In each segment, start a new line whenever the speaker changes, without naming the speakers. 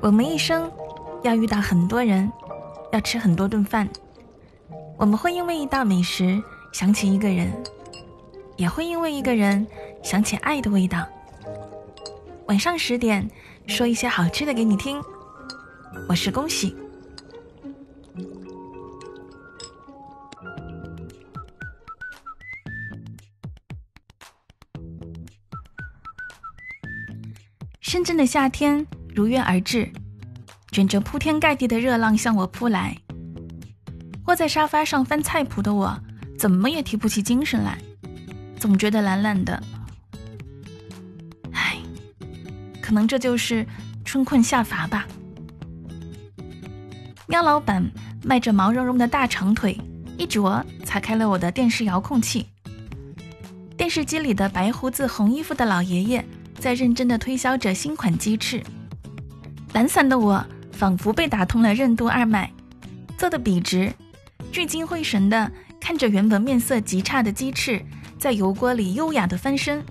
我们一生要遇到很多人，要吃很多顿饭。我们会因为一道美食想起一个人，也会因为一个人想起爱的味道。晚上十点，说一些好吃的给你听。我是恭喜。深圳的夏天如约而至，卷着铺天盖地的热浪向我扑来。窝在沙发上翻菜谱的我，怎么也提不起精神来，总觉得懒懒的。唉，可能这就是春困夏乏吧。喵老板迈着毛茸茸的大长腿，一啄擦开了我的电视遥控器。电视机里的白胡子红衣服的老爷爷。在认真的推销着新款鸡翅，懒散的我仿佛被打通了任督二脉，坐得笔直，聚精会神地看着原本面色极差的鸡翅在油锅里优雅地翻身，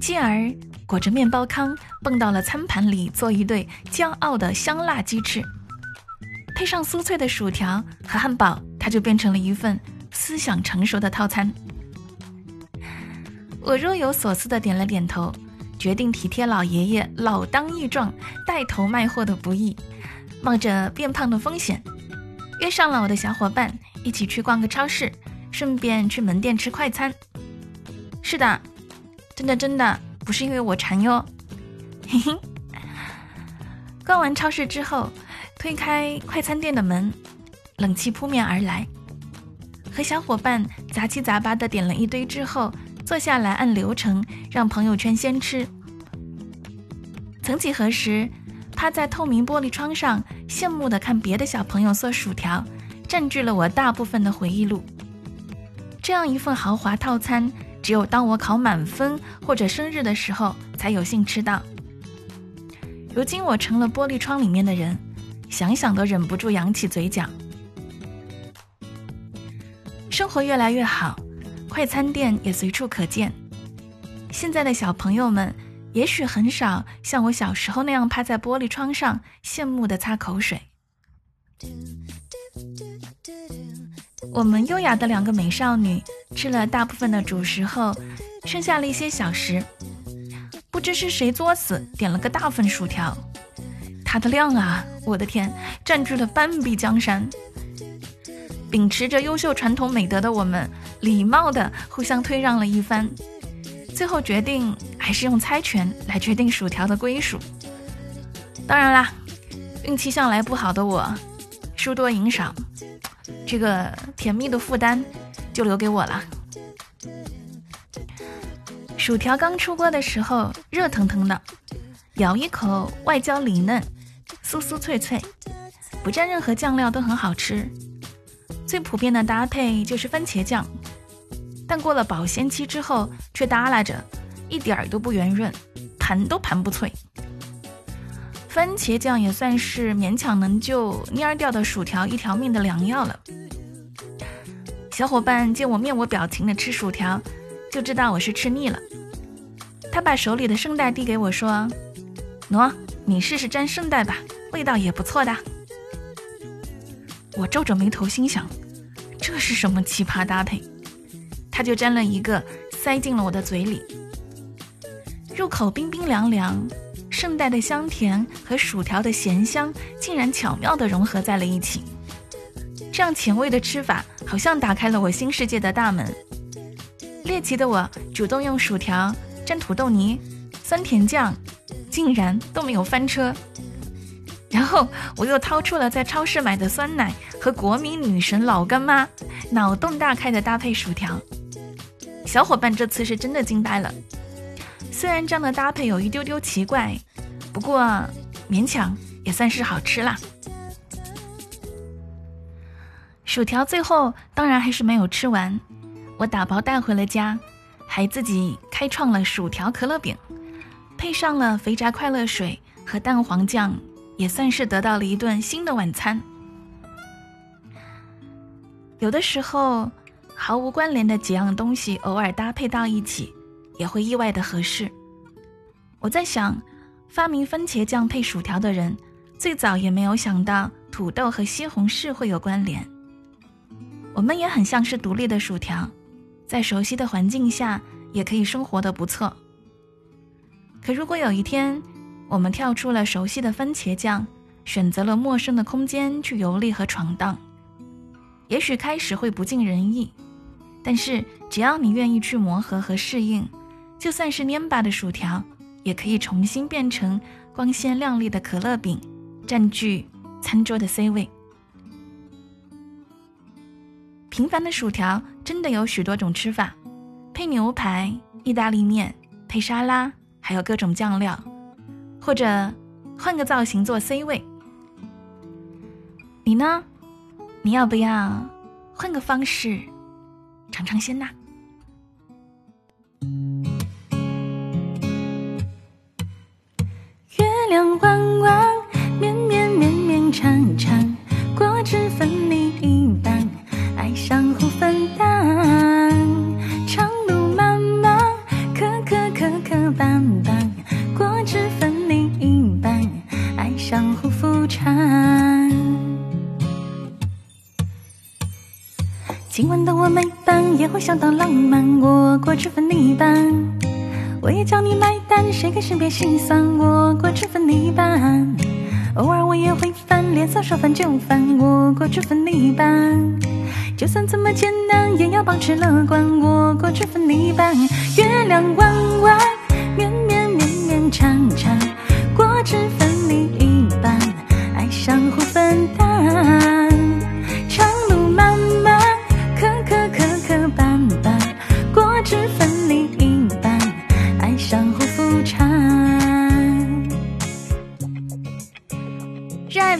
继而裹着面包糠蹦到了餐盘里，做一对骄傲的香辣鸡翅，配上酥脆的薯条和汉堡，它就变成了一份思想成熟的套餐。我若有所思地点了点头。决定体贴老爷爷老当益壮、带头卖货的不易，冒着变胖的风险，约上了我的小伙伴一起去逛个超市，顺便去门店吃快餐。是的，真的真的不是因为我馋哟。嘿嘿。逛完超市之后，推开快餐店的门，冷气扑面而来，和小伙伴杂七杂八的点了一堆之后。坐下来按流程让朋友圈先吃。曾几何时，趴在透明玻璃窗上羡慕的看别的小朋友做薯条，占据了我大部分的回忆录。这样一份豪华套餐，只有当我考满分或者生日的时候才有幸吃到。如今我成了玻璃窗里面的人，想想都忍不住扬起嘴角。生活越来越好。快餐店也随处可见。现在的小朋友们也许很少像我小时候那样趴在玻璃窗上羡慕的擦口水。我们优雅的两个美少女吃了大部分的主食后，剩下了一些小食。不知是谁作死点了个大份薯条，它的量啊，我的天，占据了半壁江山。秉持着优秀传统美德的我们，礼貌地互相退让了一番，最后决定还是用猜拳来决定薯条的归属。当然啦，运气向来不好的我，输多赢少，这个甜蜜的负担就留给我了。薯条刚出锅的时候，热腾腾的，咬一口，外焦里嫩，酥酥脆脆，不蘸任何酱料都很好吃。最普遍的搭配就是番茄酱，但过了保鲜期之后却耷拉着，一点儿都不圆润，盘都盘不脆。番茄酱也算是勉强能救蔫掉的薯条一条命的良药了。小伙伴见我面无表情的吃薯条，就知道我是吃腻了。他把手里的圣代递给我，说：“喏，你试试沾圣代吧，味道也不错的。”我皱着眉头，心想：这是什么奇葩搭配？他就沾了一个，塞进了我的嘴里。入口冰冰凉凉，圣代的香甜和薯条的咸香竟然巧妙地融合在了一起。这样前卫的吃法，好像打开了我新世界的大门。猎奇的我主动用薯条沾土豆泥、酸甜酱，竟然都没有翻车。然后我又掏出了在超市买的酸奶和国民女神老干妈，脑洞大开的搭配薯条。小伙伴这次是真的惊呆了。虽然这样的搭配有一丢丢奇怪，不过勉强也算是好吃啦。薯条最后当然还是没有吃完，我打包带回了家，还自己开创了薯条可乐饼，配上了肥宅快乐水和蛋黄酱。也算是得到了一顿新的晚餐。有的时候，毫无关联的几样东西偶尔搭配到一起，也会意外的合适。我在想，发明番茄酱配薯条的人，最早也没有想到土豆和西红柿会有关联。我们也很像是独立的薯条，在熟悉的环境下也可以生活的不错。可如果有一天，我们跳出了熟悉的番茄酱，选择了陌生的空间去游历和闯荡，也许开始会不尽人意，但是只要你愿意去磨合和适应，就算是蔫巴的薯条。也可以重新变成光鲜亮丽的可乐饼，占据餐桌的 C 位。平凡的薯条真的有许多种吃法，配牛排、意大利面，配沙拉，还有各种酱料，或者换个造型做 C 位。你呢？你要不要换个方式尝尝鲜呐？
月亮弯今晚的我没伴也会相当浪漫，我果汁分你一半。我也叫你买单，谁开心别心酸，我果汁分你一半。偶尔我也会翻脸色，说翻就翻，我果汁分你一半。就算这么艰难，也要保持乐观，我果汁分你一半。月亮弯弯，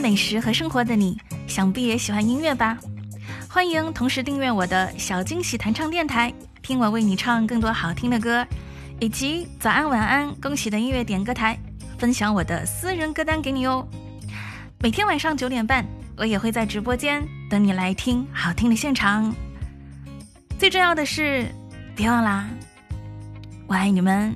美食和生活的你，想必也喜欢音乐吧？欢迎同时订阅我的小惊喜弹唱电台，听我为你唱更多好听的歌，以及早安晚安恭喜的音乐点歌台，分享我的私人歌单给你哦。每天晚上九点半，我也会在直播间等你来听好听的现场。最重要的是，别忘啦，我爱你们。